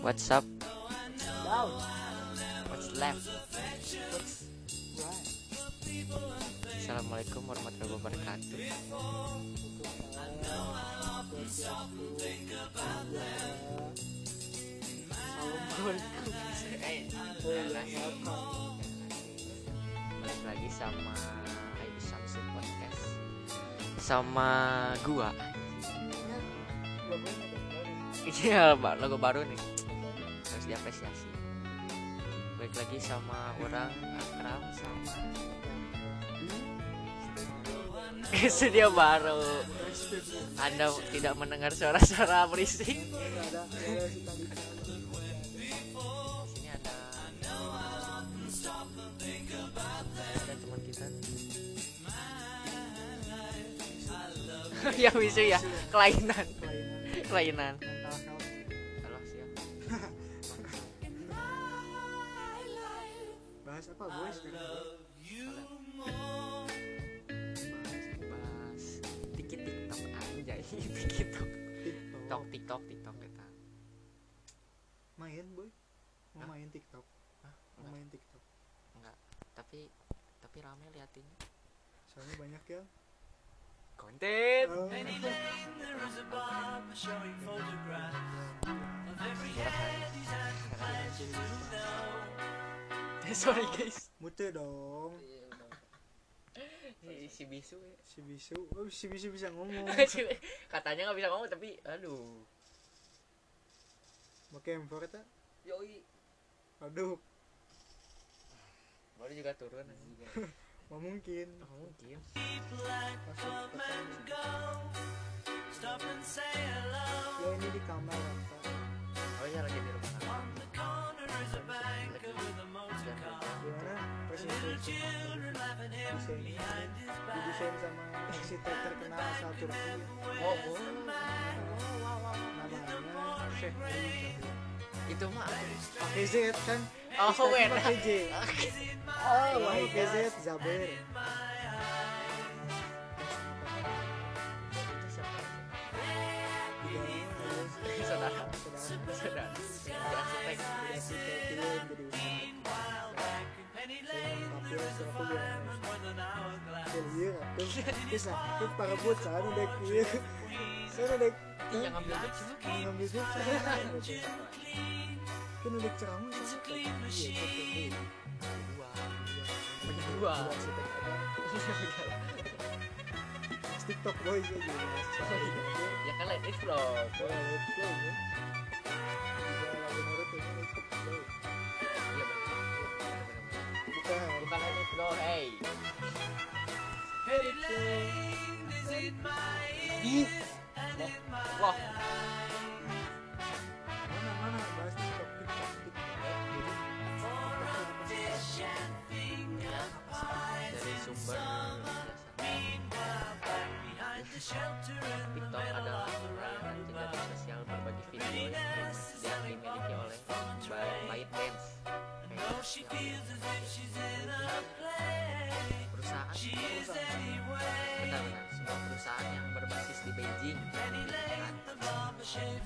What's up? Down. What's left? What's right? Assalamualaikum warahmatullahi wabarakatuh. Balik lagi sama Ayu Samsud Podcast Sama gua Iya logo baru nih diapresiasi. Balik lagi sama orang Akram sama Studio baru. Anda tidak mendengar suara-suara berisik. Sini ada ada teman kita. Ya bisa ya. Kelainan. Kelainan Bahas apa? Boys sekarang? bahas dikit tiktok anjay tiktok. Tiktok tiktok tiktok kita Main boy. Mau Hah? main TikTok. Hah? Mau main TikTok. enggak. Tapi tapi rame liatinnya. Soalnya banyak yang konten! Oh. sorry guys Mute dong. si, si bisu ya. Si bisu. Oh, si bisu bisa ngomong. katanya nggak bisa ngomong tapi aduh Pakai M4 ta? yoi Aduh, baru juga turun mau mungkin. oh, mungkin Ya ini di kamar apa? oh iya lagi di rumah Gimana? Presiden desain didesain sama arsitek terkenal asal Turki. oh, oh. Namanya Sheikh itu mah Pakai Z kan? oh wait Pakai J. oh pakai Z Zaber. saudara saudara saudara Iya, lah, tuh para bot sana udah kieu, sana udah yang ngambil duit siapa ngambil sana, kan udah ceramah? Iya, gitu. dua banyak dua arsitek apa? TikTok boys aja. ya kan let it flow Bukan. it flow hey Ih, wah mana mana bahas TikTok. Jadi dari sumber TikTok adalah layanan jejaring sosial berbagi video yang dimiliki oleh By- ByteDance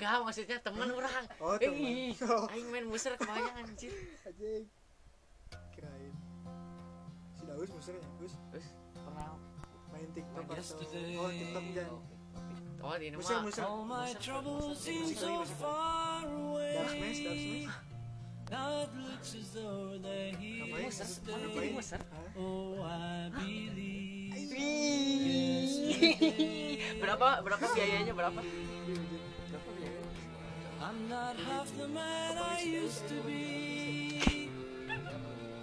enggak maksudnya temen orang Oh, temen. ih, Oh. aing main muser kebanyakan anjir Aja. Kirain. Si Daus musernya, Gus. terus pernah Main TikTok Main atau Oh, TikTok jangan. oh di ini Muser, mah muser. All my Muser, troubles muser. seem Musik lagi, so musik lagi. far away. Dark Smash, Dark Smash. Now ngapain Muser, ngapain ngapain muser? Hah? berapa berapa biayanya berapa? I'm not half the man I used to be.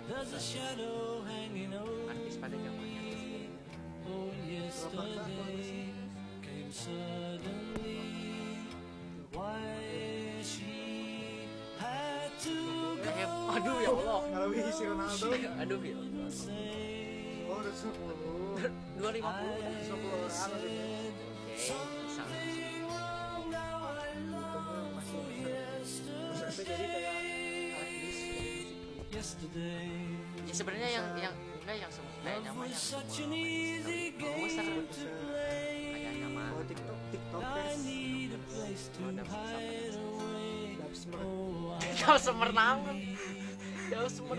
There's a shadow hanging over me. Oh, yesterday came suddenly. Why she had to go. Aduh ya Allah. Kalau isi Ronaldo. Aduh ya Allah. Oh, udah 10. 250. 250. Jadi kayak artis dari musik yesterday. Ya sebenarnya yang yang enggak yang semua mah yang semua Such an easy besar game bisa kayaknya mah kalau TikTok TikTokers Oh, Oh, Jauh semer naon. Jauh semer.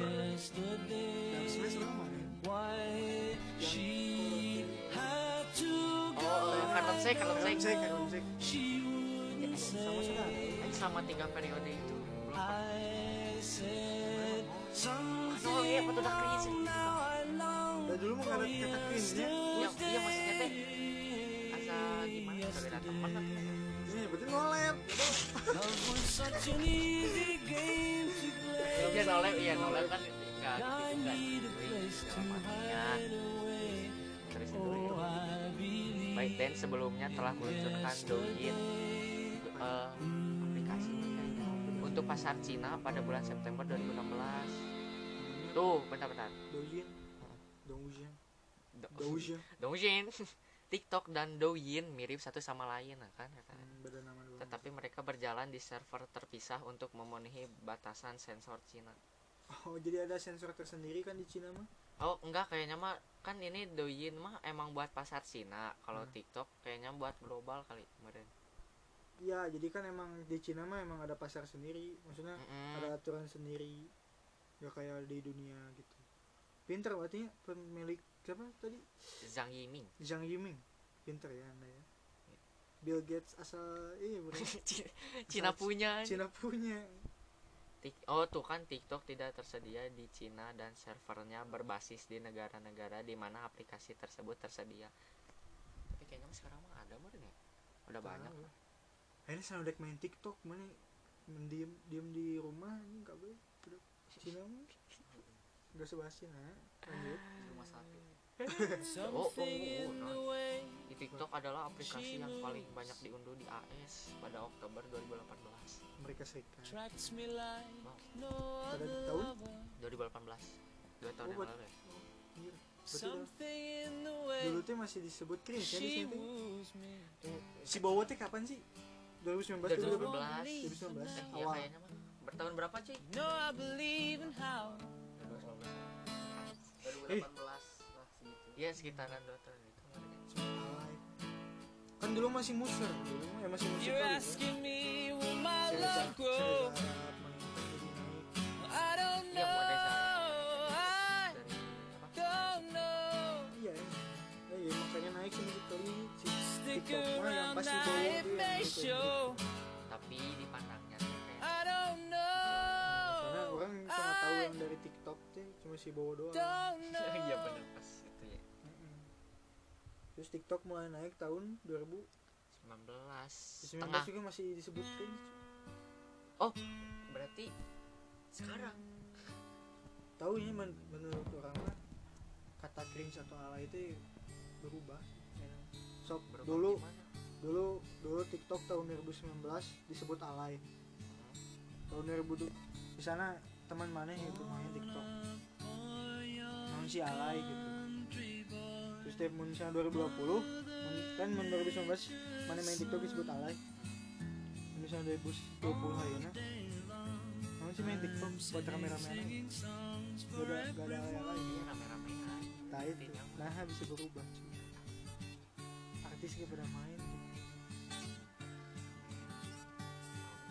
Oh, kalau saya kalau kalau saya sama eh, sama tiga periode itu Oh iya, cringe. Dulu kata cringe nya Iya, iya maksudnya teh asa gimana teman nolep. Iya nolep, iya nolep kan gitu. Terus itu. Oh, Baik dan sebelumnya telah meluncurkan Douyin pasar Cina pada bulan September 2016. Tuh, bentar-bentar. Douyin Douyin Do- Douyin Douyin, TikTok dan Douyin mirip satu sama lain nah kan. Hmm, beda nama doang Tetapi mereka berjalan di server terpisah untuk memenuhi batasan sensor Cina. oh jadi ada sensor tersendiri kan di Cina mah Oh enggak kayaknya mah kan ini Douyin mah emang buat pasar Cina. Kalau Hmm. TikTok kayaknya buat global kali kemarin. Iya, jadi kan emang di Cina mah emang ada pasar sendiri, maksudnya Mm-mm. ada aturan sendiri, gak kayak di dunia gitu. Pinter berarti ya, pemilik siapa tadi? Zhang Yiming. Zhang Yiming, pinter ya anda ya. Bill Gates asal iya bukan Cina punya. Cina punya. Oh tuh kan TikTok tidak tersedia di Cina dan servernya berbasis di negara-negara di mana aplikasi tersebut tersedia. Tapi kayaknya mah sekarang mah ada meren ya. Udah banyak. Tahu. Eh, ini saya udah main TikTok mana mendiem diem di rumah ini gak boleh udah Cina udah sebelah Cina lanjut Rumah sakit. Oh, oh, oh, way. Di TikTok adalah aplikasi yang paling banyak diunduh di AS pada Oktober 2018. Amerika Serikat Wow. Pada tahun? lover. 2018. Dua tahun Oh, yang lalu ya. Iya. The way. dulu tuh masih disebut cringe ya di sini tuh. woos me. si Bowo teh kapan sih 2019 tuh 2019. 2019 Eh, iya awal kayaknya mah. Bertahun berapa cuy? No, I believe in how. 2018 lah segitu. Iya sekitaran dua tahun itu. Kan dulu masih muser dulu mah ya masih muser You're ya. asking me will my love grow? I don't Iya, know. I don't know. iya ya Eh, iya makanya naik sih musik kali si TikTok mah yang pasti show. Tapi dipandangnya I don't know. karena orang cuma tahu yang dari TikTok tuh cuma si Bowo doang Don't know. Iya bener pas itu ya. Terus TikTok mulai naik tahun 2019 19 setengah. juga masih disebut cringe Oh, berarti sekarang tahu ya men- menurut orang mah kata cringe atau ala itu berubah memang. sok berubah dulu gimana? Dulu dulu TikTok tahun 2019 disebut alay. Tahun 2000 di sana teman mana yang main TikTok? Non si alay gitu. Terus tiap misalnya 2020 mun- kan mun 2019 mana main TikTok disebut alay. Misalnya 2020 ayeuna non si main TikTok buat rame-rame gak ada gak ada alay alay. Iya rame-ramean. nah itu. Nah bisa berubah artis kayak pada main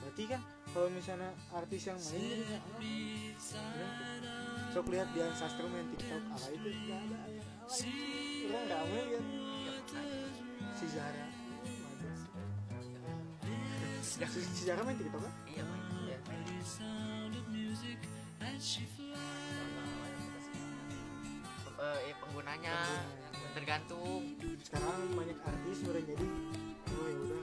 berarti kan kalau misalnya artis yang main apa Bener tuh. sok lihat Dian Sastro main TikTok ala itu gak ada orang rame kan si Zara si, si Zara main TikTok kan Iya, Bang. Iya. Eh, eh, penggunanya Penggunanya. tergantung sekarang banyak artis udah jadi oh ya udah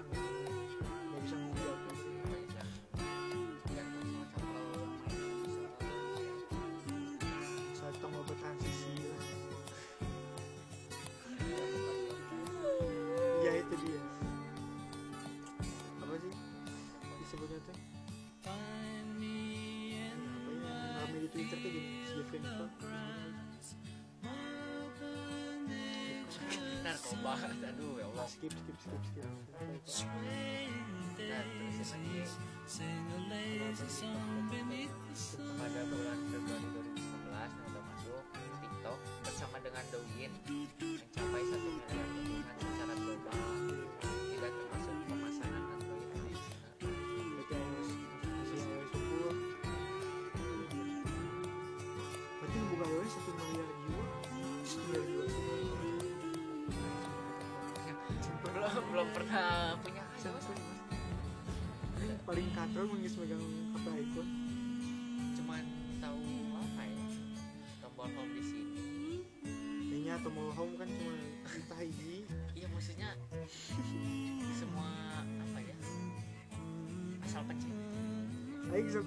narkoba aduh ya Allah. Skip skip skip skip. Lagi. Pada bulan Februari 2019 yang udah masuk TikTok bersama dengan Douyin mencapai satu miliar penggunaan secara global. Tidak termasuk pemasaran Android China. berarti iOS masih iOS 10 berarti yang buka iOS satu miliar paling katro mengis megang HP iPhone cuman tahu apa ya? Tombol home di sini. Kayaknya tombol home kan cuma entah hiji iya maksudnya semua apa ya? Asal pencet. Aing bisa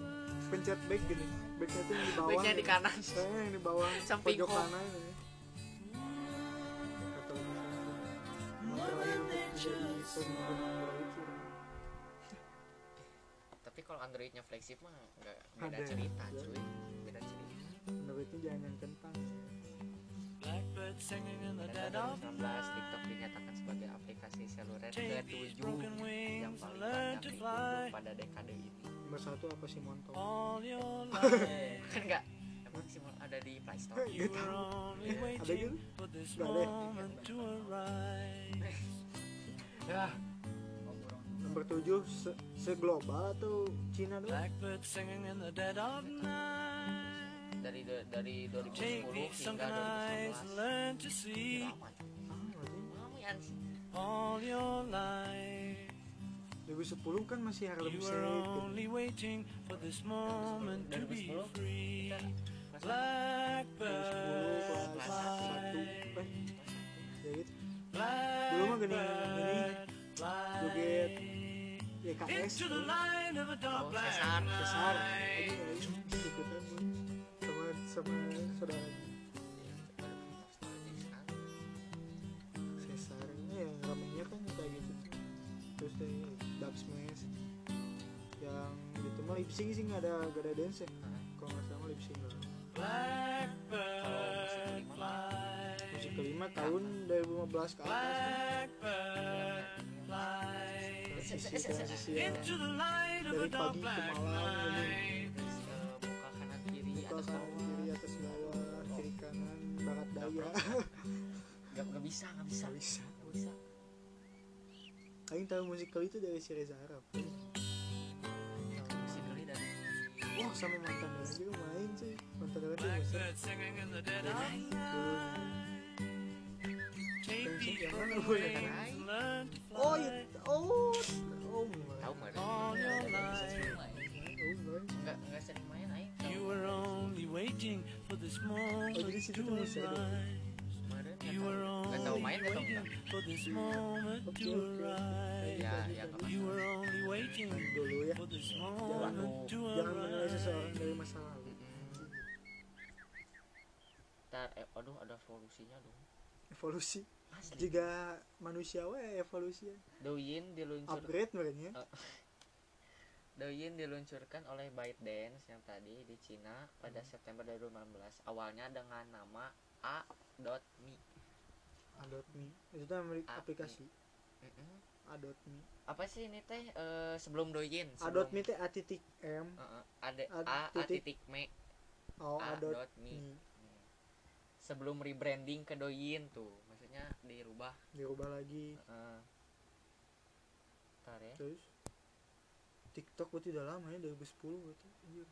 pencet back gini. Backnya tuh yang di bawah. Baiknya di kanan. Saya yang di bawah. Samping pojok kanan ini. Kata Androidnya flagship mah nggak beda Ada, cerita ya. cuy. Beda cerita. Androidnya jangan yang kentang. Blackbird singing in the dead of 2019 TikTok dinyatakan sebagai aplikasi seluler Take these ke-7 broken yang paling banyak diunduh pada dekade ini. Nomor satu apa sih Monto? Kan enggak emang sih ada di Play Store. You were only Ada waiting gitu? for this Nggak ada. ya? Moment to arise. ya Nomor tujuh se, seglobal atau Cina doang? Blackbird singing in the dead of night. dari dari Take 2010 these hingga sunken eyes and 2019 learn to see lama cuy Ah, berarti lumayan sih all your life. 2010 kan masih Harlem You Shake were only waiting for this moment to be 2010 free. kita kelas 2010 Blackbird kelas kelas satu fly. eh, ya gitu Dulu mah gini, gini, joget YKS Into the line of a dark Oh, aja night. ya, ikutan sama sama saudara. Cesar ini yang ramenya kan kayak gitu. Terus deh Dub Smash yang gitu mah lip sync sih nggak ada nggak ada dance ya. Kalau nggak salah lip sync doang. Blackbird fly. musik kelima tahun 2015 ke atas. Blackbird Into the light of a dari dark black night. Buka kanan kiri atas bawah. kiri atas bawah kiri kanan barat daya. nggak nggak bisa nggak bisa. Nggak bisa. Aing tahu musikal itu dari si Reza Arab wah sama mantan juga main sih mantan Dara tuh oh iya oh oh my tahu nggak oh nggak nggak sering main aing You were only waiting for this moment Oh, to nggak You were tahu only main tahu enggak for this moment to ya ya nggak You were only waiting dulu ya. for this moment to jangan menilai seseorang arise. dari masa lalu. Ntar eh, aduh ada evolusinya dong. Evolusi asli. Jika manusia we evolusi ya. Douyin diluncur upgrade mereka Douyin diluncurkan oleh ByteDance yang tadi di Cina pada September 2015 awalnya dengan nama A.me Adot me. Itu tuh Ameri- A- aplikasi. Mm-mm. Adot me. Apa sih ini teh? Eh, sebelum Douyin sebelum- me teh a titik m. Heeh, ada A A, A titik- me. Oh A Adot dot me. me. Hmm. sebelum rebranding ke Douyin tuh maksudnya dirubah dirubah lagi Heeh. Ntar ya terus TikTok berarti udah lama ya 2010 berarti Anjir.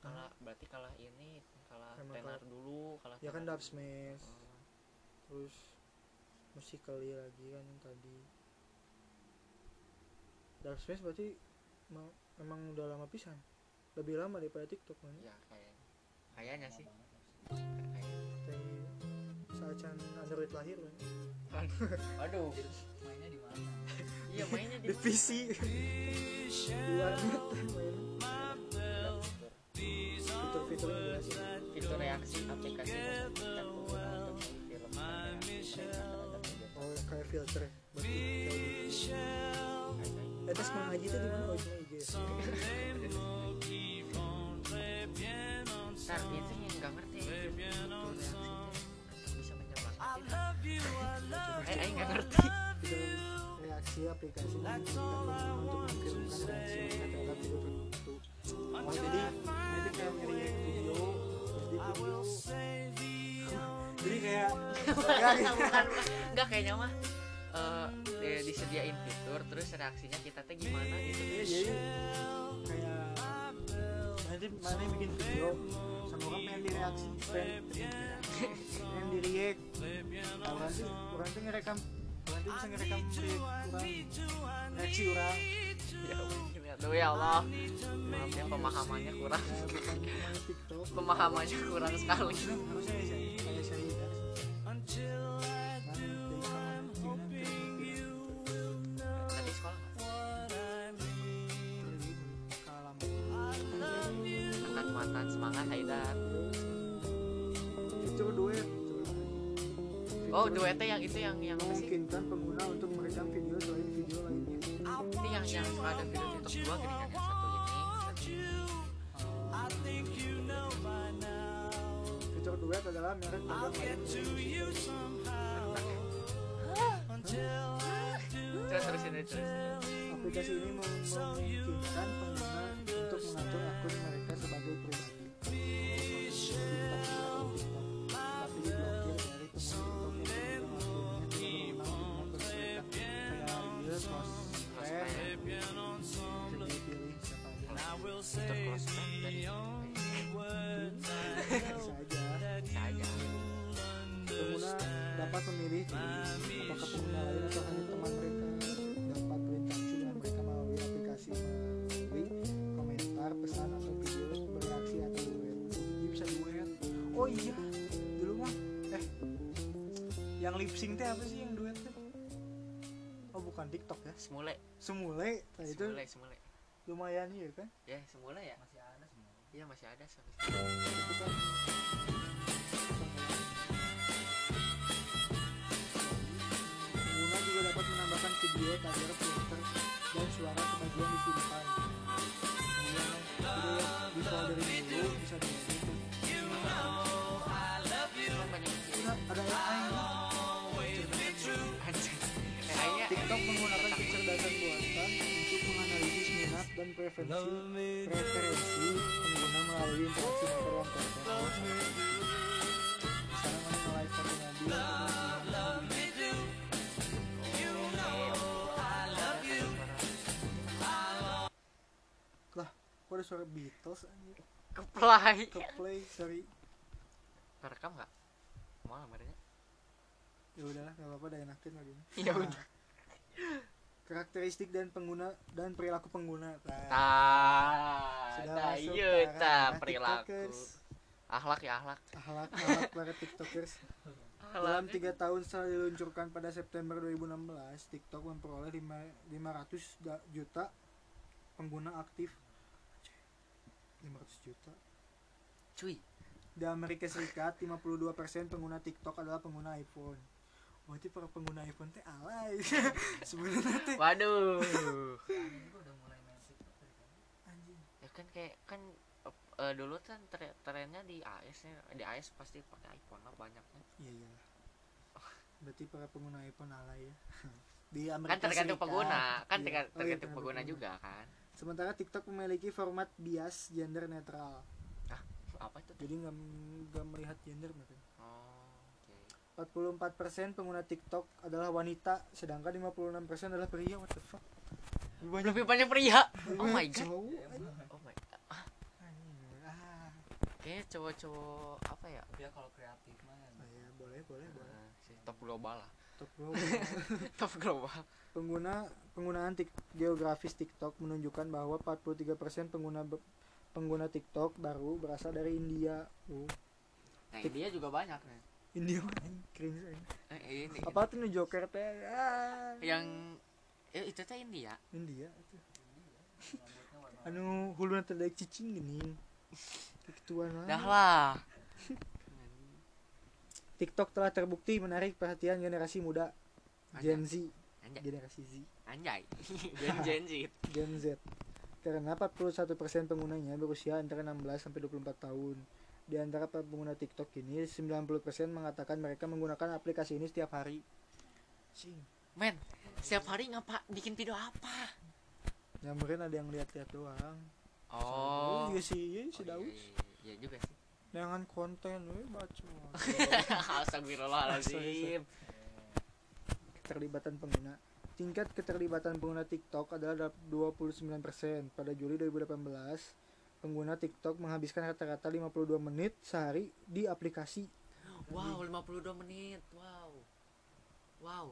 kalah berarti kalah ini kalah Emang tenar kalah- dulu kalah ya kan tenar Dub dulu. Smash Heeh. terus musikali lagi kan yang tadi Dub Smash berarti mau emang udah lama pisan lebih lama daripada TikTok man. ya kayak kayaknya sih Lama banget. Kayak- Kayak saat Android lahir man. aduh. Mainnya di mana? Iya mainnya di di PC di warnet main fitur-fiturnya jelas. Fitur reaksi aplikasi pengguna untuk terhadap video oh kayak filter ya? Mengaji itu di mana? Oh IG ya? Ntar itu yang nggak ngerti eh nggak ngerti. Reaksi aplikasi memungkinkan pengguna untuk memfilmkan reaksi mereka terhadap video tertentu oh jadi jadi kayak nyari video. Jadi nggak kayaknya mah eh, di- disediain fitur terus reaksinya kita teh gimana gitu. Iya, jadi kayak nanti mana bikin video sama orang pengen direaksi pengen pengen di react orang tuh orang tuh ngerekam orang tuh bisa ngerekam orang. Reaksi orang. Ya mungkin ya. Aduh, ya Allah. Maaf ya pemahamannya kurang. TikTok. Pemahamannya kurang sekali. Harusnya ya duetnya yang itu yang yang memungkinkan pengguna untuk merekam video selain video lainnya ini yang yang suka ada video TikTok dua gini kan yang satu ini. Fitur duet adalah merek lain terus terusin aja, terusin Aplikasi ini mem- memungkinkan pengguna untuk mengatur akun mereka sebagai pribadi. Yang lip sync teh apa sih yang duet teh? Oh bukan TikTok ya, semule Semule. Nah itu semule semule lumayan ya kan? ya semule ya masih ada semua iya masih ada sampai sekarang. Itu kan Pengguna juga dapat menambahkan video, tagar, filter, dan suara ke bagian disimpan. Kemudian video di foldering dulu bisa diedit. Preferensi preferensi pengguna melalui interaksi mereka yang terbatas. Misalnya foto mobil, kemudian lah, kok ada suara Beatles anjir? keplay Ke play, sorry. rekam nggak mau kameranya Ya udahlah, nggak apa-apa, udah enakin lagi. ya udah Karakteristik dan pengguna dan perilaku pengguna. Nah, tah sudah tah masuk iya ranah perilaku TikTokers. akhlak ya akhlak Ahlak, ahlak para tiktokers Dalam tiga tahun setelah diluncurkan pada September 2016, TikTok memperoleh lima- 500 da- juta pengguna aktif. 500 juta. cuy Di Amerika Serikat, 52% pengguna TikTok adalah pengguna iPhone. Berarti para pengguna iPhone teh alay. Sebenarnya teh waduh anjing. ya kan kayak kan eh, dulu kan tre- trennya di AS nya di AS pasti pakai iPhone lah banyaknya Iya iya. Berarti para pengguna iPhone alay ya. Di Amerika kan tergantung Serikat. pengguna kan Iya. terga- Oh iya, tergantung pengguna juga kan Sementara TikTok memiliki format bias gender netral. apa itu tuh? Jadi nggak nggak melihat gender mereka. oh 44% pengguna TikTok adalah wanita, sedangkan 56% adalah pria. What the fuck? Lebih lebih banyak pria oh my god oh my god ah. Ah. kayaknya cowok-cowok apa ya ya kalau kreatif mah ya Ah, ya, boleh, boleh, boleh. Nah, si top global lah Top bro. top global pengguna penggunaan tik, geografis TikTok menunjukkan bahwa 43% pengguna pengguna TikTok baru berasal dari India. Oh, nah India juga banyak nih Anjing, cringe anjing. eh, ini Apa tuh nih Joker teh? Ah, yang eh, itu teh India India itu. anu hulu nanti dari cicing gini. Kituan dah lah. lah TikTok telah terbukti menarik perhatian generasi muda. Gen Z, anjay generasi Z, anjay Gen Gen Z Gen Z. Karena 41% penggunanya berusia antara 16 sampai 24 tahun. Di antara pengguna TikTok ini 90% mengatakan mereka menggunakan aplikasi ini setiap hari. Cing. men setiap hari ngapa bikin video apa Ya mungkin ada yang lihat-lihat doang. oh iya sih, iya Oh, si iya, Daus. iya, iya juga sih Jangan konten, we baca. Astagfirullahaladzim keterlibatan pengguna. Tingkat keterlibatan pengguna TikTok adalah 29%. Pada Juli 2018, pengguna TikTok menghabiskan rata-rata 52 menit sehari di aplikasi. wow 52 menit wow wow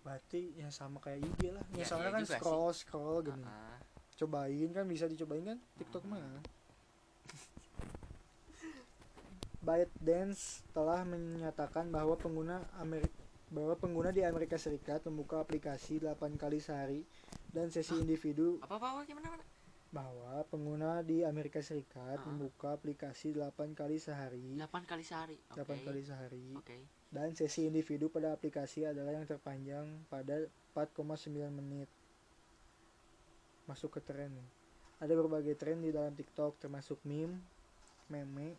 Berarti yang sama kayak IG lah. Ya, Misalnya iya kan juga sih. scroll scroll gini. Ah, Cobain kan bisa dicobain kan TikTok Hmm. mah. ByteDance telah menyatakan bahwa pengguna Amerika bahwa pengguna di Amerika Serikat membuka aplikasi 8 kali sehari dan sesi Hah? individu apa apa apa, gimana mana bahwa pengguna di Amerika Serikat Ah. membuka aplikasi 8 kali sehari. 8 kali sehari oke. 8 kali sehari. Oke. Dan sesi individu pada aplikasi adalah yang terpanjang pada 4,9 menit. Masuk ke tren. Nih. ada berbagai tren di dalam TikTok termasuk meme meme.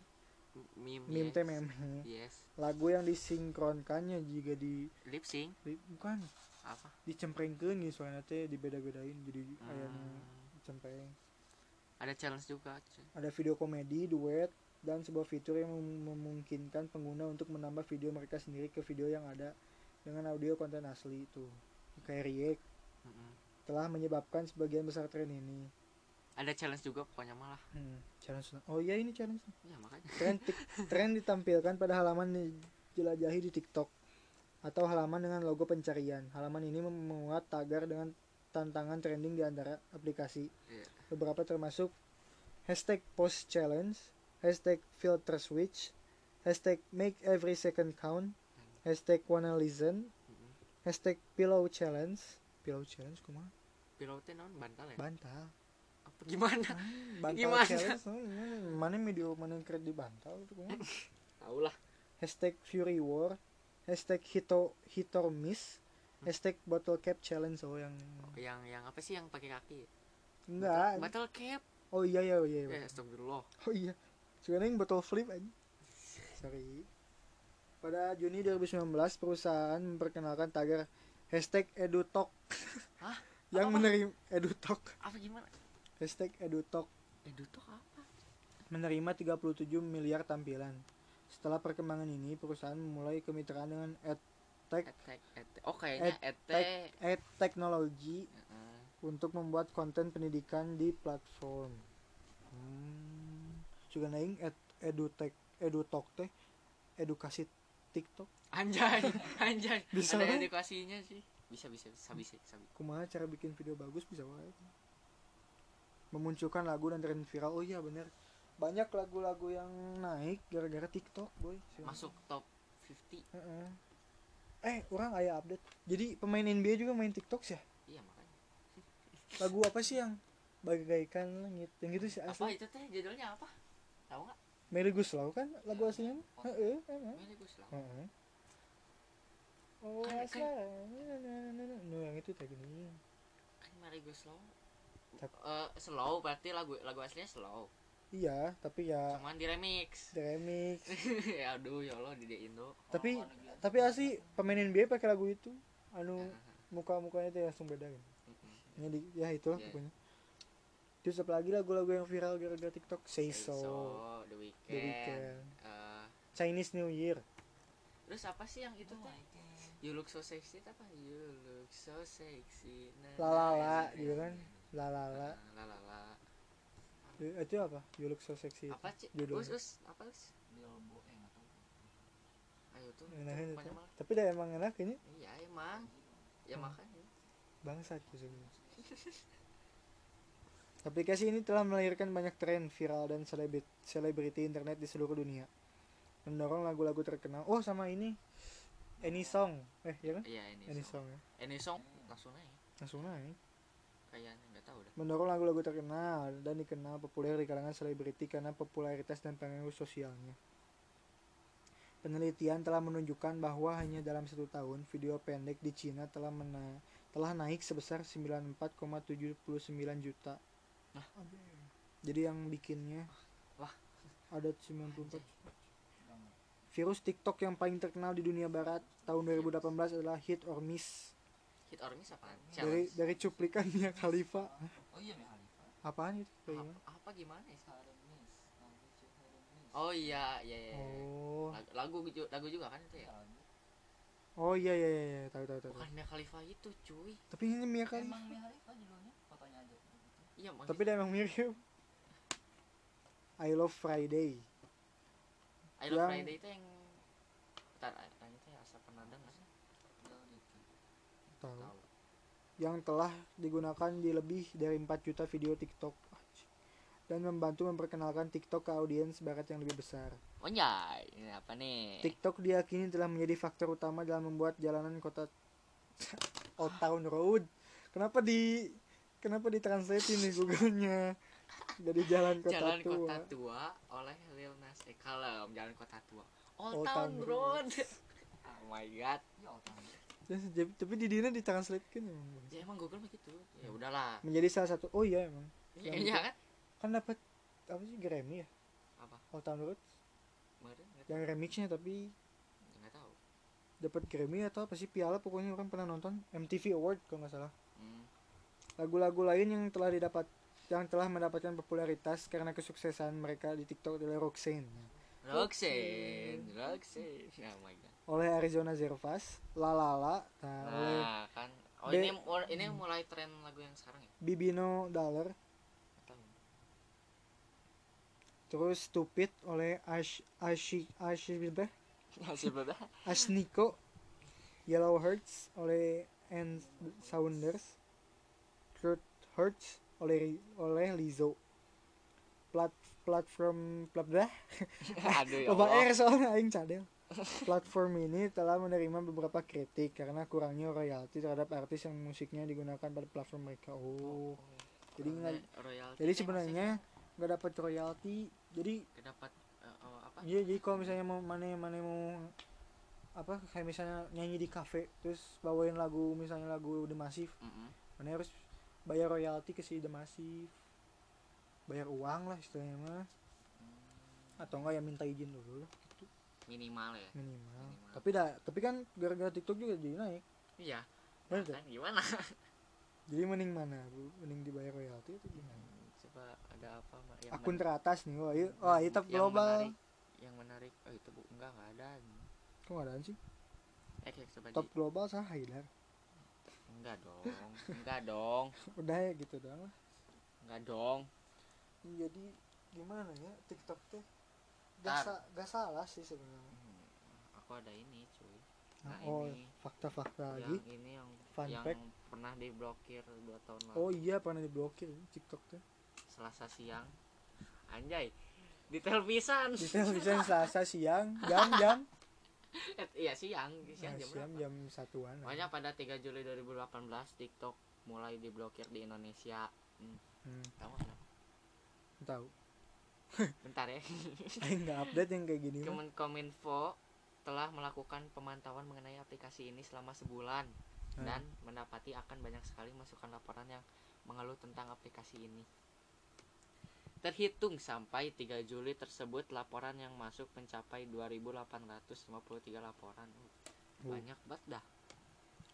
Meme meme yes. teh meme. Yes. Lagu yang disinkronkannya juga di, lip sync? Di- bukan. Apa? Dicemprengkeun nih soalnya teh dibeda-bedain jadi Hmm, cempreng ada challenge juga ada video komedi duet dan sebuah fitur yang mem- memungkinkan pengguna untuk menambah video mereka sendiri ke video yang ada dengan audio konten asli itu. Kayak react. Mm-mm. telah menyebabkan sebagian besar tren ini. Ada challenge juga pokoknya malah hmm, challenge oh iya ini challenge ya makanya. Tren ditampilkan pada halaman dijelajahi di TikTok atau halaman dengan logo pencarian. Halaman ini memuat tagar dengan tantangan trending di antara aplikasi. Iya. Beberapa termasuk hashtag post challenge hashtag filter switch hashtag make every second count hashtag wanna listen Mm-mm. hashtag pillow challenge. Pillow challenge kumaha? Pilotnya non bantal ya? Bantal. Apa gimana? Hmm, bantal Gimana? challenge oh, ini mana video mana yang keren di bantal itu kumaha? Tahu lah hashtag fury war hashtag hito hit or miss hashtag bottle cap challenge oh yang yang yang apa sih yang pakai kaki enggak battle cap oh iya iya iya, iya. eh astagfirullah Oh iya. Sekarang botol flip aja. Sorry. Pada Juni 2019 perusahaan memperkenalkan tagar hashtag EduTalk Hah? yang Apa-apa? menerima EduTalk apa gimana hashtag EduTalk Edu tuh apa menerima 37 miliar tampilan. Setelah perkembangan ini, perusahaan memulai kemitraan dengan EdTech etek etek oh kayaknya ete Tek- EdTechnology Heeh. Untuk membuat konten pendidikan di platform. Hmm. Juga naing ed, edutech edutalk teh edukasi TikTok. anjay anjay Bisa ada edukasinya sih bisa bisa bisa bisa sabi Kumaha cara bikin video bagus bisa wae. Memunculkan lagu dan tren viral. Oh iya bener. Banyak lagu-lagu yang naik gara-gara TikTok, boy. masuk top 50 Heeh. Eh, orang aya update. Jadi pemain NBA juga main TikTok sih ya? iya makanya Lagu apa sih yang bagaikan langit? Yang gitu sih apa asli. itu teh judulnya apa tahu nggak Meli Guslau kan lagu aslinya? Heeh, heeh. Meli Guslau Heeh. Oh, Kan- kan- asal. No, yang itu kayak gini. kan Meli Guslau Eh, slow berarti lagu lagu aslinya slow Iya, tapi ya cuman di remix di remix. ya aduh ya Allah di Indo tapi tapi asli pemain NBA pakai lagu itu. Anu muka-mukanya tuh langsung beda gitu. Ya, di, ya itulah Iya. pokoknya. Terus apa lagi lagu-lagu yang viral gara-gara TikTok? Say So, So, The Weeknd, The Weeknd. Eh, Chinese New Year. terus apa sih yang itu teh You look so sexy apa You look so sexy nah, La la la nah, gitu kan. La la la. la la la Eh, Itu apa? You look so sexy. apa sih us us apa us ayo tuh Enak tuh, itu. pokoknya mah. Tapi dah emang enak ini iya emang ya Hmm. makanya bangsat gitu sebenarnya. Aplikasi ini telah melahirkan banyak tren viral dan selebrit selebriti internet di seluruh dunia. Mendorong lagu-lagu terkenal. Oh, sama ini Any Song. Eh, ya kan? iya ini Any song Song ya. ini song langsung naik Langsung naik. kayaknya nggak tahu dah Mendorong lagu-lagu terkenal dan dikenal populer di kalangan selebriti karena popularitas dan pengaruh sosialnya. Penelitian telah menunjukkan bahwa hanya dalam satu tahun video pendek di Cina telah mena- telah naik sebesar 94,79 juta. Hah? Jadi yang bikinnya Wah. ada 94. Virus TikTok yang paling terkenal di dunia barat tahun 2018 adalah Hit or Miss hit or miss apaan dari Challenge. dari cuplikannya Khalifa. Oh iya, Mia Khalifa. Apaan itu? Apa, apa gimana ya oh iya iya iya iya. Oh. lagu, lagu lagu juga kan itu ya Lagu. Oh iya iya iya, iya. tahu tahu tahu. bukan Mia Khalifa itu cuy Tapi ini Mia Khalifa. Emang Mia Khalifa judulnya fotonya aja gitu. iya maksud- Tapi dia emang mirip. I Love Friday. I Love yang- Friday itu yang Bentar, yang itu ya asal pernah dengar sih tahu Yang telah digunakan di lebih dari 4 juta video TikTok. Dan membantu memperkenalkan TikTok ke audiens barat yang lebih besar. oh iya ini apa nih TikTok diyakini telah menjadi faktor utama dalam membuat jalanan kota Old Town Road. Kenapa di kenapa ditranslatein nih Google-nya? Jadi jalan kota Jalan tua. Kota Tua oleh Lil Nas X Kalem Jalan Kota Tua Old, Old Town, Town Road oh my god Ya, otak. Terus, jadi- tapi di dina ditranslatekan emang. ya emang Google mah gitu ya udahlah Menjadi salah satu oh iya emang. iya iya kan Kan dapat apa sih Grammy ya? apa? Old Town Road kemarin yang remixnya tapi nggak tahu. dapat Grammy atau apa sih piala pokoknya orang pernah nonton. MTV Award kalau nggak salah. Hmm. lagu-lagu lain yang telah didapat yang telah mendapatkan popularitas karena kesuksesan mereka di TikTok adalah Roxanne. Roxanne Roxanne. Oh my god. Oleh Arizona Zervas, La La La, nah, oleh nah kan. Oh Be- ini ini mulai tren lagu yang sekarang ya? Bibino Dollar, Nggak tahu terus Stupid oleh Ash Ashi Ashi Ashniko, Yellow Hearts oleh and Sounders, Truth Hurts oleh oleh Lizzo, plat platform plat dah aduh ya soalnya aing cadel. Platform ini telah menerima beberapa kritik karena kurangnya royalti terhadap artis yang musiknya digunakan pada platform mereka. Oh, jadi nggak- jadi teh sebenarnya nggak dapat royalti. Jadi maksudnya dapat eh, oh, apa? Iya jadi kalau misalnya mau mana mana mau apa kayak misalnya nyanyi di kafe terus bawain lagu misalnya lagu The Massive Mm-mm. mana harus bayar royalti ke si The Massive? Bayar uang lah istilahnya mah. Atau enggak ya minta izin dulu lah gitu. Minimal ya? Minimal. Minimal. tapi dah tapi kan gara-gara TikTok juga jadi naik. Iya. Tuh kan gimana? Jadi mending mana bu? Mending dibayar royalti itu gimana coba ada apa yang akun teratas nih wah iya wah itu yang global menarik yang menarik oh itu bu enggak enggak ada kok nggak ada sih? Eh top global sah Haidar enggak dong enggak dong. Udah ya gitu doang lah. Enggak dong. Jadi gimana ya TikTok teh Tar. gak, sa- gak salah sih sebenarnya. Hmm, aku ada ini cuy. Nah, oh ini. fakta-fakta lagi. ini yang Fun yang fact. pernah diblokir dua tahun lalu. oh iya pernah diblokir TikTok tuh selasa siang anjay di televisan di televisi Selasa siang jam jam Eh, iya siang siang Nah, jam siang berapa jam satuan Pokoknya pada 3 Juli 2018 TikTok mulai diblokir di Indonesia. Hmm, hmm, tahu nggak kenapa? tahu Bentar ya. Nggak update yang kayak gini. Kemenkominfo telah melakukan pemantauan mengenai aplikasi ini selama sebulan Hmm. dan mendapati akan banyak sekali masukan laporan yang mengeluh tentang aplikasi ini. Terhitung sampai 3 Juli tersebut laporan yang masuk mencapai 2853 laporan. Uh. Banyak banget dah.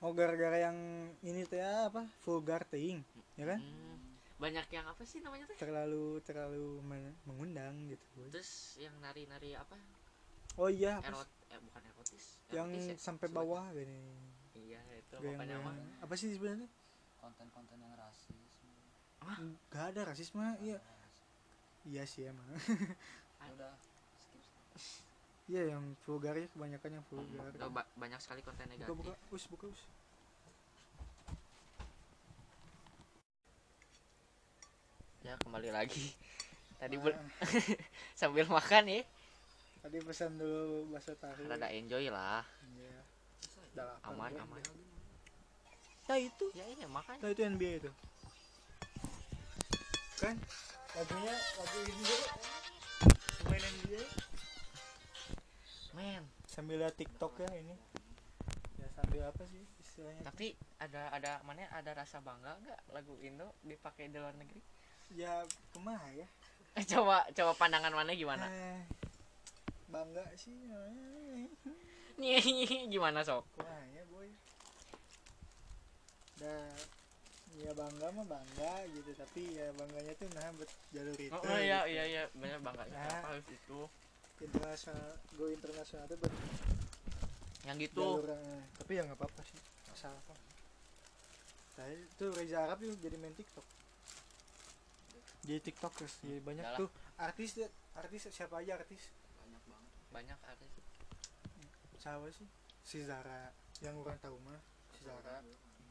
oh gara-gara yang ini teh ya, apa vulgar ting ya kan Hmm, banyak yang apa sih namanya teh? terlalu terlalu men- mengundang gitu. Terus yang nari-nari apa? oh iya apa Erot eh bukan erotis. yang Erotis ya? sampai Sebut- bawah gini Iya, itu Yang- mah. yang- apa sih sebenarnya konten-konten yang rasis nggak ada rasisme iya iya sih emang. Ya udah skip iya yang vulgarnya kebanyakan yang vulgar. Udah ba- banyak sekali konten buka negatif. buka us buka us. Ya kembali lagi. Tadi Nah, sambil makan ya. Tadi pesan dulu bakso tahu. Rada enjoy lah. Iya. Lapar. Aman gua. aman. Ya itu. Ya iya makan nah itu NBA itu? Kan lagunya lagu Indo main NBA men. Sambil lihat TikTok ya ini. Ya sambil apa sih istilahnya? Tapi ada ada mana ada rasa bangga nggak lagu Indo dipakai di luar negeri? Ya ke mana ya. Coba coba pandangan mana gimana? Eh, bangga sih nih gimana sok? Ke mana ya boy. Dah ya bangga mah bangga gitu tapi ya bangganya tuh nah buat jalur itu oh, oh, iya gitu. iya iya bener bangga Nah. kenapa harus itu? Internasional go internasional tuh buat yang gitu. jalur eh, tapi ya nggak apa-apa sih masalah apa nah itu Reza Arab tuh jadi main TikTok. Jadi TikTokers jadi banyak Yalah. tuh. Artis artis siapa aja artis? Banyak banget. Banyak artis. Siapa sih? Si Zara. Yang orang tahu mah si Zara.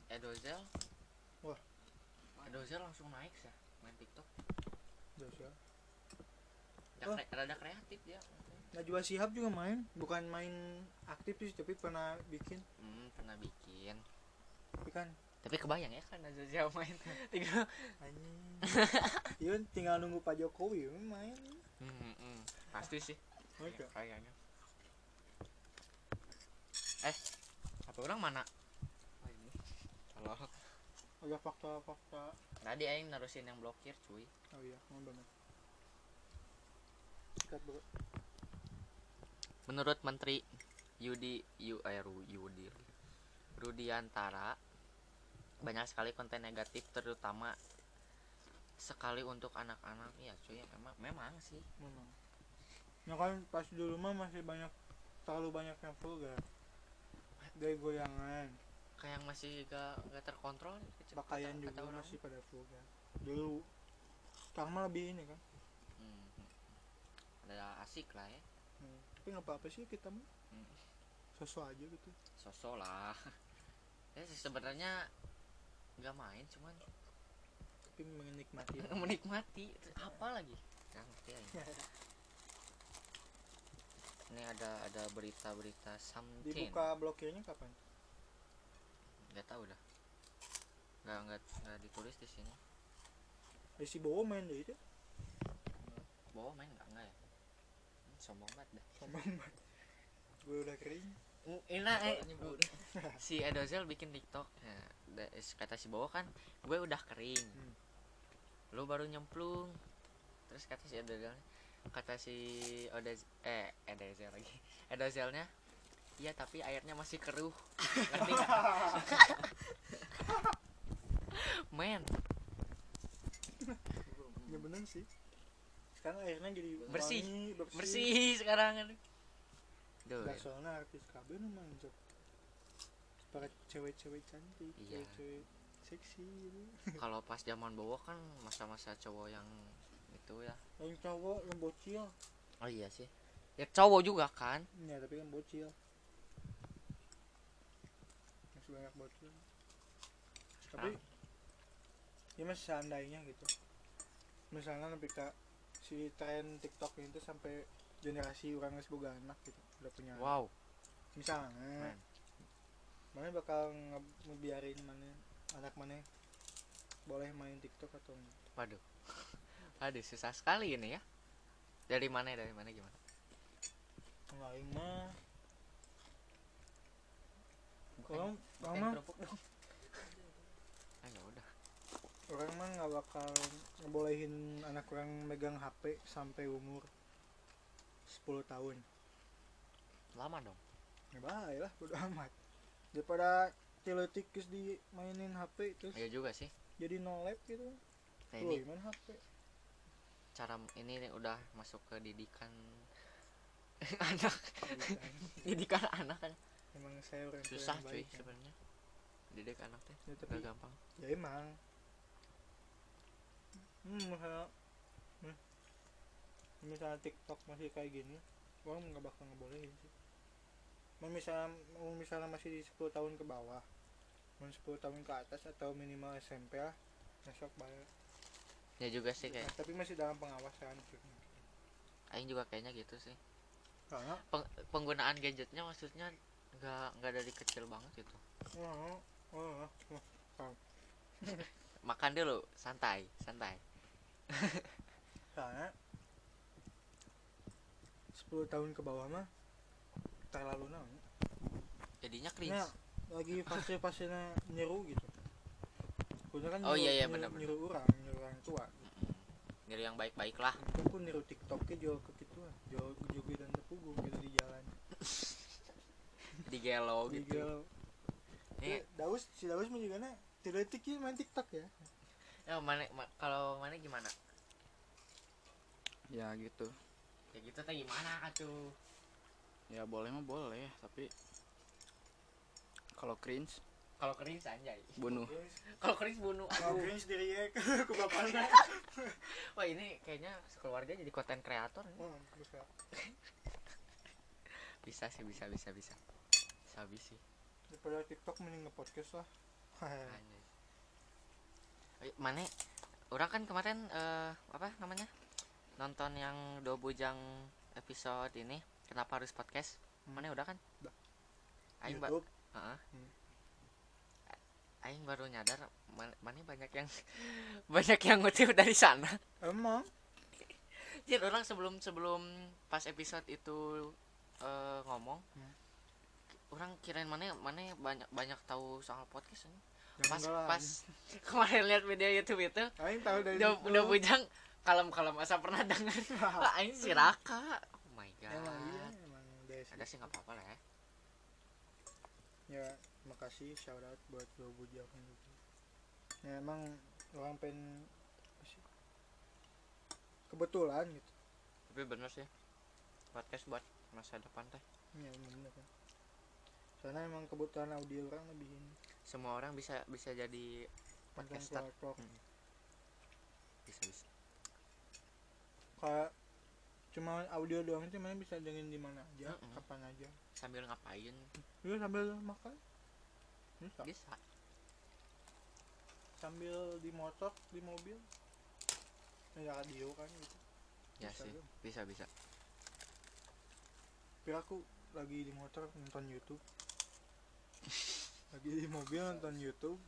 Edozel. Edozel langsung naik ya main TikTok. Joshua Ya, Oh. kre- rada kreatif dia. Najwa Shihab juga main bukan main aktif sih tapi pernah bikin. Hmm, pernah bikin. Tapi kan tapi kebayang ya kan Edozel main. Tinggal anjing. Iya tinggal nunggu Pak Jokowi ya, main. Hmm, hmm, pasti sih. Oke. kayaknya. Eh apa orang mana? Oh ini halo ada fakta-fakta tadi aing nerusin yang blokir cuy. Oh iya emang benar Sikat bro menurut Menteri Yudi Yu, eh, Yudi Rudiantara banyak sekali konten negatif terutama sekali untuk anak-anak. Ya cuy memang memang sih. Memang. Ya kan pas dulu mah masih banyak terlalu banyak yang vulgar. Dari goyangan kayak yang masih gak gak terkontrol? Kata- pakaian kata juga orang. masih pada vulgar dulu sekarang mah lebih ini kan. Hmm, hmm. ada asik lah ya. Hmm. tapi nggak apa-apa sih kita mah. Hmm. sosok aja gitu. Sosok lah. Ya sih sebenarnya nggak main cuman. Tapi menikmati menikmati. Apa lagi? Ngerti aja. ini ada ada berita-berita something. Dibuka blokirnya kapan nggak tahu dah. Nggak nggak nggak ditulis di sini. Eh, si Bowo main deh itu bawa main nggak? Nggak ya? Hmm, sombong banget dah. Sama gue udah kering. Ini eh, si Edozel bikin TikTok. Ya, da- kata si Bowo kan gue udah kering. Hmm. lu baru nyemplung. Terus kata si Edozel kata si Odez eh Edozel lagi. Edozelnya iya tapi airnya masih keruh. Ngerti nggak? Men. Ya bener sih. Sekarang airnya jadi Bersih. wangi, bersih, bersih sekarang Duh, Gak soalnya artis KB memang cok para cewek-cewek cantik Iya. cewek-cewek seksi gitu. Kalau pas zaman Bowo kan masa-masa cowok yang itu ya. Yang cowok yang bocil. Oh iya sih. Ya cowok juga kan. Ya tapi kan bocil banyak bocil tapi ya mas seandainya gitu. Misalnya ketika si tren TikTok itu sampai generasi orang yang boga anak gitu udah punya anak. wow. Misalnya Men. mana bakal nge- ngebiarin mana anak mana boleh main TikTok atau enggak? Waduh. Aduh susah sekali ini ya. Dari mana dari mana gimana? Lain mah orang bukan orang mah ah ya udah. Orang mah nggak bakal ngebolehin anak orang megang HP sampai umur 10 tahun. Lama dong. Ya bahaya lah bodo amat. Daripada teletik terus dimainin HP terus iya juga sih. jadi no lab gitu. Nah, Tuh, ini main HP cara ini udah masuk ke didikan anak. Didikan anak kan emang saya orang susah cuy kan. sebenarnya. Didik anak teh ya, tapi gak gampang. ya emang. Hmm, hmm, misalnya TikTok masih kayak gini orang nggak bakal ngebolehin sih. Mau misalnya mau misalnya masih di 10 tahun ke bawah mau 10 tahun ke atas atau minimal SMP lah besok bayar ya juga sih kayak Nah, tapi masih dalam pengawasan aing juga kayaknya gitu sih. Karena Peng- penggunaan gadgetnya maksudnya nggak nggak dari kecil banget itu. Makan dulu santai santai. Soalnya 10 tahun ke bawah mah terlalu nang. Jadinya cringe. nah, lagi fase fasenya nyeru gitu. Punya kan oh, iya, nyeru, iya iya benar. nyeru orang nyeru orang tua. Gitu. nyeru yang baik baik lah aku niru tiktoknya jual ke gitu jual jogi dan tepung gitu di jalan di gelo Di gitu. Ini- Eh, Daus, si Daus mah juga na tidak tiki main TikTok ya. ya mana ma- kalau mana gimana? Ya gitu. Ya gitu teh gimana atuh? Ya boleh mah boleh tapi kalau cringe? Kalau cringe anjay. Bunuh. Kalau cringe bunuh. Kalau green sendiri ya ke bapaknya. wah ini kayaknya keluarga jadi konten kreator Oh, bisa. bisa sih bisa bisa bisa sabi sih Daripada TikTok mending nge-podcast lah. Eh, mana orang kan kemarin eh, apa namanya nonton yang dua bujang episode ini kenapa harus podcast Hmm. mana udah kan Udah. aing ba- YouTube. Heeh. Hmm. aing baru nyadar man- mana banyak yang banyak yang ngutip dari sana Emang jadi orang sebelum sebelum pas episode itu eh, ngomong Hmm. Orang kirain mana mana banyak banyak tahu soal podcast ini. Ya pas lah. pas kemarin lihat video YouTube itu Aing tahu dari udah situ. udah bujang kalem kalem asa pernah dengar lah aing si Raka. Oh my god. Emang iya, emang dari ada sih nggak apa-apa lah ya. Ya makasih shout out buat dua bujang gitu ya emang orang pengen sih, kebetulan gitu. Tapi bener sih podcast buat masa depan teh. Ya bener kan karena emang kebutuhan audio orang lebih ini. Semua orang bisa bisa jadi podcaster. Hmm. bisa bisa. Kayak cuma audio doang itu mana bisa dengerin di mana aja Mm-mm. kapan aja. Sambil ngapain? Iya sambil makan. Bisa. Bisa. Sambil di motor di mobil. Ya radio kan gitu. Ya Bisa sih. juga. bisa bisa. Tapi aku lagi di motor nonton YouTube lagi di mobil nonton YouTube.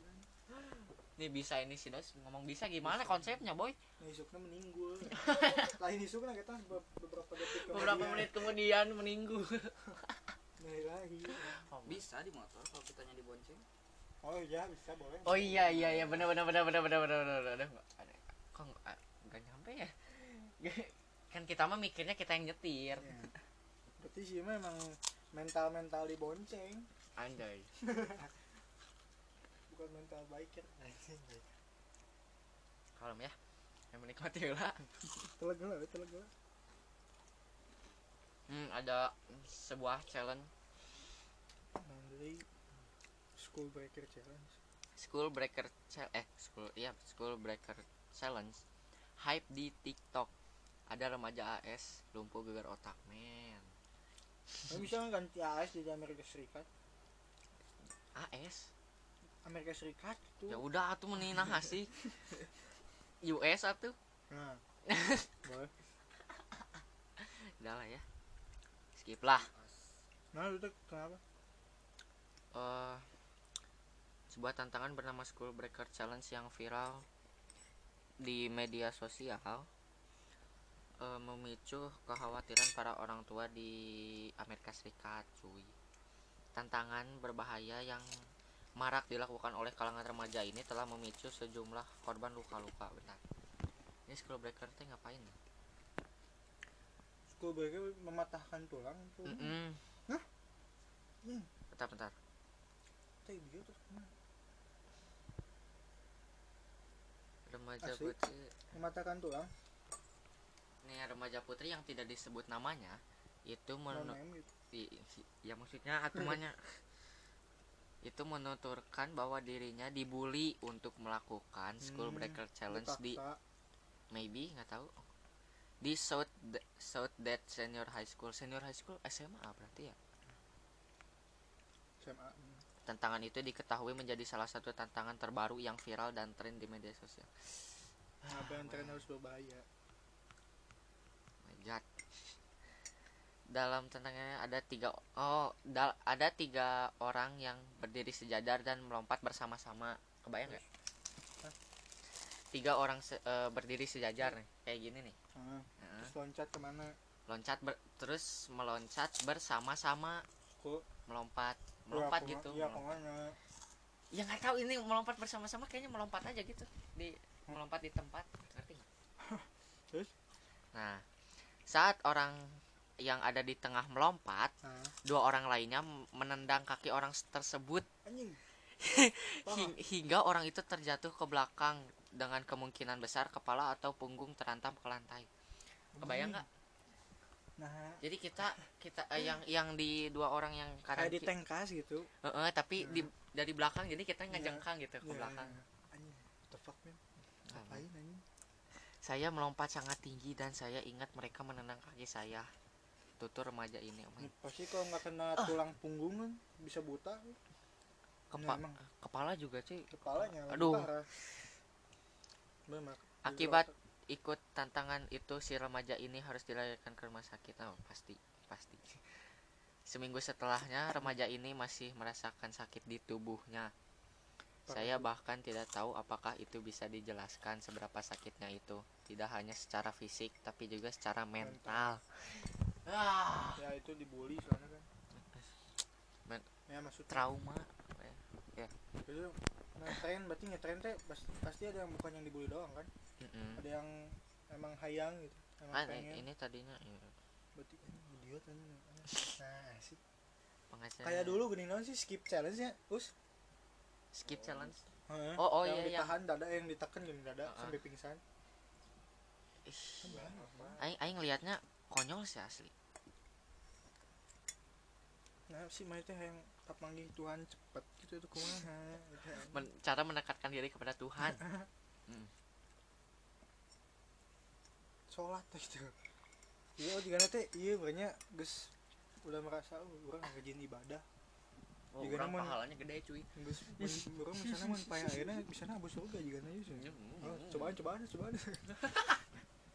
Ini bisa ini sih dos ngomong bisa gimana konsepnya boy? Nah, isuknya meninggu lain isuknya kita beberapa detik kemudian. menit kemudian meninggu nah, oh, bisa di motor kalau kita nyari bonceng? oh iya bisa boleh. Oh iya iya iya. Benar benar benar benar benar benar benar ada ada kok nggak ah, nyampe ya? Kan kita mah mikirnya kita yang nyetir. Ya. berarti sih memang mental mental di bonceng anjay. Bukan mental biker anjing. Kalem ya yang menikmati lah telega lah hmm, ada sebuah challenge. Dari school breaker challenge. School breaker chal eh school iya school breaker challenge. Hype di TikTok. Ada remaja AS lumpuh gegar otak men. Nah, bisa ganti AS di Amerika Serikat AS Amerika Serikat itu. Ya udah atuh menina sih US atuh. Nah. Boleh. Udah lah ya. Skip lah. Nah itu kenapa? Eh sebuah tantangan bernama School Breaker Challenge yang viral di media sosial eh, memicu kekhawatiran para orang tua di Amerika Serikat, cuy. Tantangan berbahaya yang marak dilakukan oleh kalangan remaja ini telah memicu sejumlah korban luka-luka, benar. Ini School Breaker teh ngapain? school breaker mematahkan tulang tuh Mm-mm. Hah? Hmm. Bentar, bentar. Teh dia terus ke mana? Remaja Asik. putri mematahkan tulang nih remaja putri yang tidak disebut namanya itu non men name gitu ya maksudnya atumannya itu menuturkan bahwa dirinya dibully untuk melakukan school Hmm, breaker challenge di dipaksa. maybe nggak tahu di South South Dead Senior High School senior high school SMA berarti ya SMA hmm. tantangan itu diketahui menjadi salah satu tantangan terbaru yang viral dan tren di media sosial Kenapa yang tren harus berbahaya? Majat. Dalam tentangnya ada tiga oh dal- ada tiga orang yang berdiri sejajar dan melompat bersama-sama. Kebayang nggak? Tiga orang se- eh, berdiri sejajar nih, kayak gini nih. Ah, terus loncat ke mana? loncat ber- terus meloncat bersama-sama melompat melompat Ya, gitu Iya, melompat. ya nggak tahu ini melompat bersama-sama kayaknya melompat aja gitu di melompat di tempat ngerti nggak Terus? nah saat orang yang ada di tengah melompat Ah, dua orang lainnya menendang kaki orang tersebut hingga orang itu terjatuh ke belakang dengan kemungkinan besar kepala atau punggung terantam ke lantai kebayang nggak Nah, jadi kita kita eh, yang yang di dua orang yang kanan kayak di ki- tengkas gitu. Heeh, tapi di dari belakang jadi kita ngejengkang gitu ke Iya, belakang. iya. Anjing, what the fuck, man? Nah, Ngapain anjing? Saya melompat sangat tinggi dan saya ingat mereka menendang kaki saya. Tutur remaja ini. Oh my- Pasti kalau nggak kena tulang punggung kan bisa buta. Kepa- emang. kepala juga cuy. Kepalanya Aduh. parah. Memang. Akibat ikut tantangan itu si remaja ini harus dilarikan ke rumah sakit. Oh, pasti, pasti. Seminggu setelahnya remaja ini masih merasakan sakit di tubuhnya. Saya bahkan tidak tahu apakah itu bisa dijelaskan seberapa sakitnya itu. Tidak hanya secara fisik tapi juga secara mental. Ah. Ya itu dibully soalnya kan. Men- ya maksudnya. trauma. Itu nah, tren berarti ngetren teh pasti, pasti ada yang bukan yang dibully doang kan? Mm-mm. ada yang emang hayang gitu emang kan pengen. ini tadinya ya, berarti ini idiot kan? Nah sih penghasilan kayak dulu gini naon sih skip challenge nya us? Skip challenge? Heeh. Oh, oh, yang iya, iya. ditahan dada yang ditekan gini dada Heeh. sampai pingsan. Ih, aing aing liatnya konyol sih asli. Nah si main teh yang tak manggil Tuhan cepet gitu itu kumaha gitu. Men- cara mendekatkan diri kepada Tuhan. Sholat teh gitu iya oh jika teh iya banyak gus udah merasa oh, orang ngajin ibadah. Oh, Juga orang namun- pahalanya gede cuy. gus orang misalnya mun payah ayeuna bisa abu surga jika na sih oh, cobaan cobaan cobaan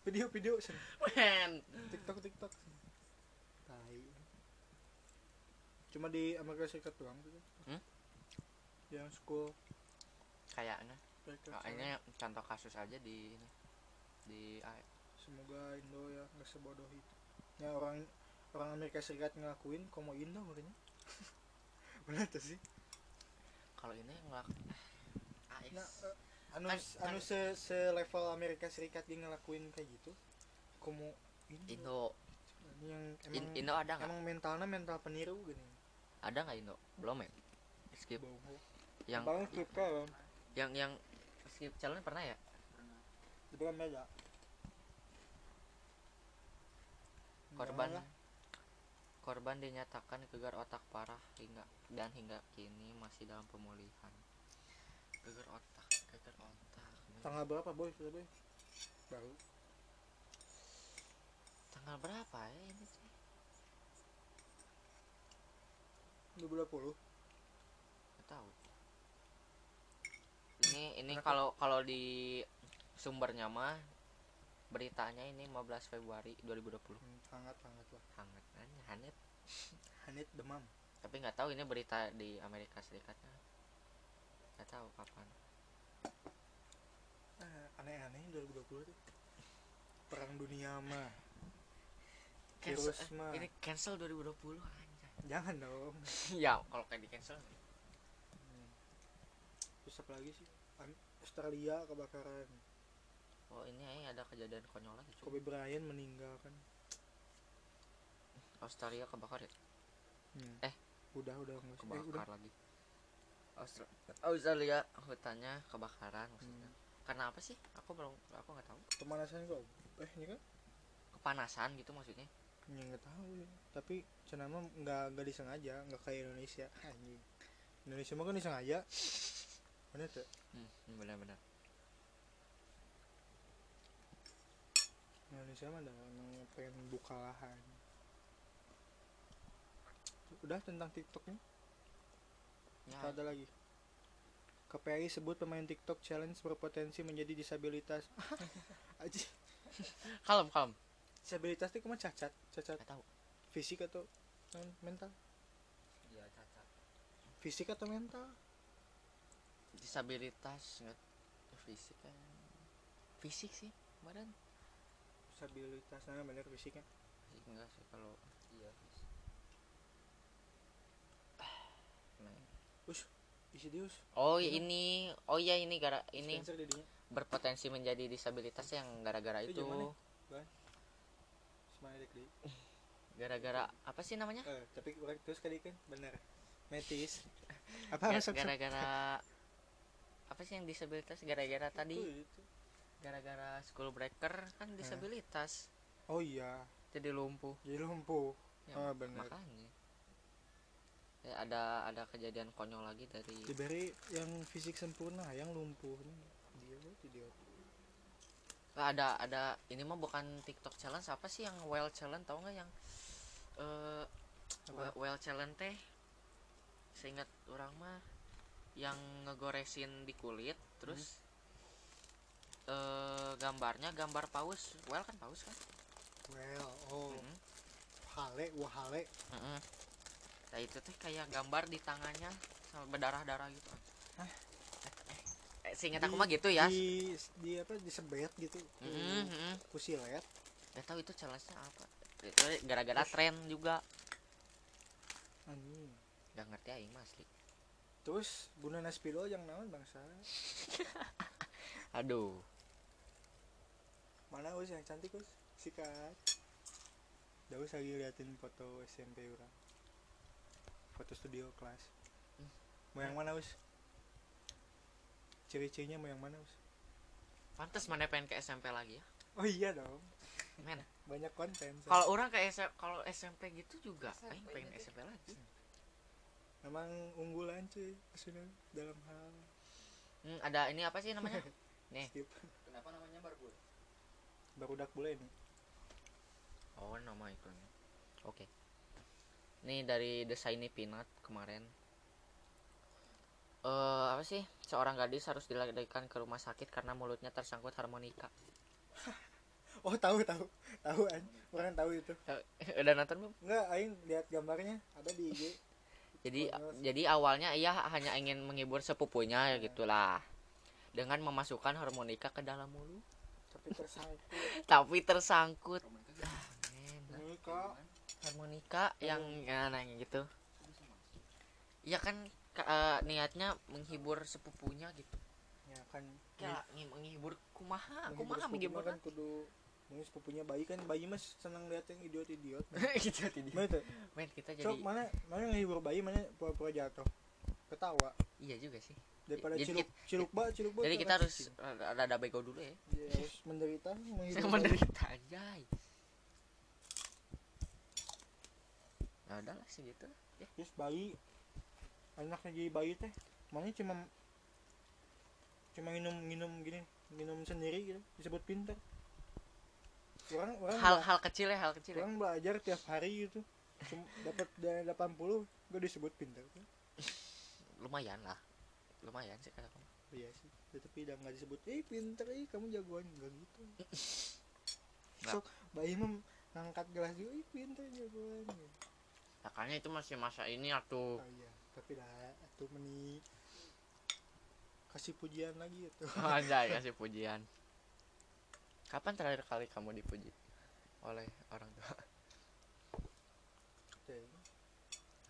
video video sen. men. Tiktok tiktok tai. Cuma di Amerika Serikat doang tuh Hmm? yang school. Kayaknya. Kayaknya contoh kasus aja di ini. Di A- semoga Indo ya nggak sebodoh itu. Ya orang orang Amerika Serikat ngelakuin komo Indo makanya benar tuh sih? Kalau ini ngelak AS nah eh, anu Kan- anu kan- se se level Amerika Serikat dia ngelakuin kayak gitu. Komo Indo, yang In- emang Indo ada nggak? emang mentalnya mental peniru gini. Ada nggak Indo? Belum ya? Skip. Yang Bang skip kan yang yang skip challenge pernah ya? Kan beda korban. Nah, korban dinyatakan gegar otak parah hingga dan hingga kini masih dalam pemulihan. Gegar otak gegar otak tanggal berapa boy? Sudah boy. Baru. Tanggal berapa ya ini sih 2020 Nggak tahu. Ini ini kalau kalau di sumbernya mah beritanya ini 15 Februari 2020 hmm, hangat hangat lah. Hangat Anjir, hangat. Hanit demam. Tapi nggak tahu ini berita di Amerika Serikatnya nggak tahu kapan aneh-aneh 2020 tuh. Perang dunia mah. Virus eh, mah. ini cancel 2020 anjay. Jangan dong. Ya kalau kayak di cancel. Terus apa lagi sih? Australia kebakaran. Oh ini eh, ada kejadian konyol lagi cuy. Kobe Bryant meninggal kan. Australia kebakar ya? Hmm. Eh. udah udah enggak sih eh, udah. Kebakar lagi Austra- Australia hutannya kebakaran maksudnya. Hmm. karena apa sih? Aku belum aku nggak tahu. Pemanasan kok. Eh ini kan? Kepanasan gitu maksudnya. Ya nggak tahu ya. tapi cenama nggak nggak disengaja nggak kayak Indonesia. Anjing. Indonesia mah kan disengaja. Mana tuh hmm, benar-benar Indonesia mah ada pengen buka lahan. Udah tentang TikToknya ya ada lagi. KPI sebut pemain TikTok challenge berpotensi menjadi disabilitas. Aja kalem kalem. Disabilitas itu cuma cacat cacat. Nggak tahu. Fisik atau men- mental? Iya cacat. fisik atau mental? Disabilitas nggak fisik kan. Fisik sih kemarin. Disabilitas nah bener fisiknya fisik enggak sih kalau Isidius oh Iya. ini. Oh iya ini gara ini berpotensi menjadi disabilitas yang gara-gara Itu. itu gara-gara apa sih namanya? Eh tapi orang terus kali kan? Bener metis. Apa gara-gara apa sih yang disabilitas? Gara-gara tadi? gara-gara school breaker kan disabilitas. Oh iya. Jadi lumpuh. Jadi lumpuh. Ya, Oh, bener. makanya ya, ada ada kejadian konyol lagi dari diberi yang fisik sempurna yang lumpuh dia dia Nah, ada ada ini mah bukan TikTok challenge apa sih yang well challenge tahu nggak yang Apa? well, challenge teh? Seingat orang mah yang ngegoresin di kulit terus eh gambarnya gambar paus. Well kan paus kan? Well oh. Mm-mm. hale wah hale. Mm-mm. Nah itu teh kayak gambar di tangannya sama berdarah darah gitu Hah? eh, eh, seingat aku mah gitu ya di, di apa disebet gitu Mm-mm, mm-mm. kusilet Gak tahu itu challenge-nya apa. Itu gara-gara tren juga. anjing Gak ngerti aing mas. Li. terus guna naspilo yang naon bangsa Aduh. mana us yang cantik us sikat Dah us lagi liatin foto SMP orang foto studio kelas mau yang mana us ciri-cirinya mau yang mana us Pantes mana pengen ke SMP lagi ya. oh iya dong Men. banyak konten. Kalau orang ke SMP kalau SMP gitu juga aing pengen SMP lagi. memang unggulan cuy maksudnya dalam hal Hmm, ada ini apa sih namanya? Nih. skip Kenapa namanya barbul? baru dak boleh nih Oh, nama itu. Oke. Nih dari The Shiny Peanut kemarin. Eh, apa sih? Seorang gadis harus dilarikan ke rumah sakit karena mulutnya tersangkut harmonika. oh tahu tahu. Tahu an. Orang tahu itu. Udah nonton belum? enggak aing lihat gambarnya. Ada di IG. Jadi jadi awalnya ia hanya ingin menghibur sepupunya ya gitulah. Dengan memasukkan harmonika ke dalam mulut. Tapi tersangkut. Tapi tersangkut. Ah, harmonika yang ya, nah, yang gitu. Ya kan ka- eh, niatnya menghibur sepupunya gitu. Ya kan ya menghibur kumaha menghibur kumaha menghibur kan kudu ini sepupunya bayi kan bayi mas senang lihat yang idiot idiot mana itu men kita jadi mana mana ngehibur bayi mana pura-pura jatuh? Ketawa. Iya juga sih. Daripada Jadi ciluk ciluk ba ciluk ba jadi kita kan harus ada ada bego dulu ya. Ya, harus menderita menghibur menderita anjay ya udahlah segitu ya. Terus bayi anaknya jadi bayi teh mana cuma cuma minum minum gini minum sendiri gitu disebut pintar. Orang orang hal-hal kecil ya hal kecil ya. orang belajar tiap hari gitu dapat dari 80 gue disebut pintar. Tuh lumayan lah lumayan sih kata kamu. Iya sih Ya, tapi udah nggak disebut eh pintar eh kamu jagoan. Enggak gitu. Sok bayi mah ngangkat gelas juga eh pintar jagoan. gitu. Makanya itu masih masa ini atuh oh iya tapi dah itu meni kasih pujian lagi itu. Anjay kasih pujian. Kapan terakhir kali kamu dipuji oleh orang tua? Oke,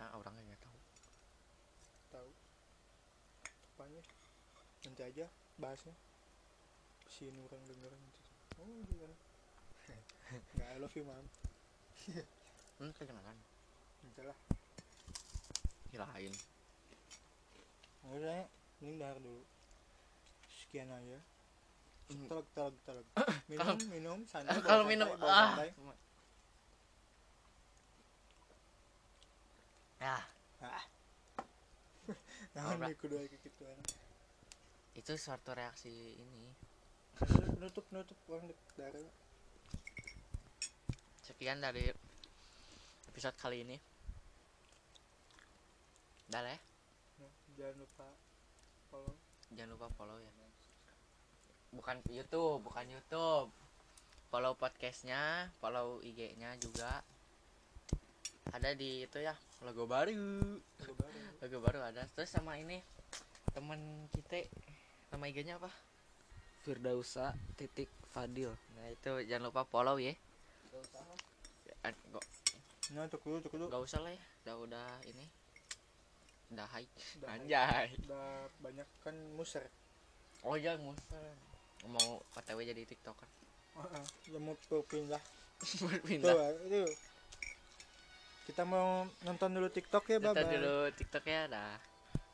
nah orangnya nggak tahu. Tahu. Apanya? Nanti aja bahasnya. Si orang denger nanti oh iya. Nggak I love you mam. Hmm kedengeran nanti lah kirain udah ini dahar dulu. Sekian aja. Telak telak telak minum minum santai bawa kalau minum ah. ya. Nah Ora. ini kudu kayak gitu kan itu suatu reaksi ini. Nutup nutup orang dek darah sekian dari episode kali ini dah lah ya? Jangan lupa follow. Jangan lupa follow ya. Bukan YouTube bukan YouTube. Follow podcastnya follow IG-nya juga. Ada di itu ya logo baru. Logo baru. Ada. Terus sama ini teman kita nama IG-nya apa? Firdausa titik Fadil. Nah itu jangan lupa follow ya. Eh, nggak nah dulu cek dulu nggak usah lah ya. Udah udah ini udah Udah anjay. Udah banyak kan muser. Oh iya musa mau otw jadi tiktoker. Udah mau berpindah berpindah tuh itu kita mau nonton dulu tiktok ya Nonton bye dulu tiktok ya dah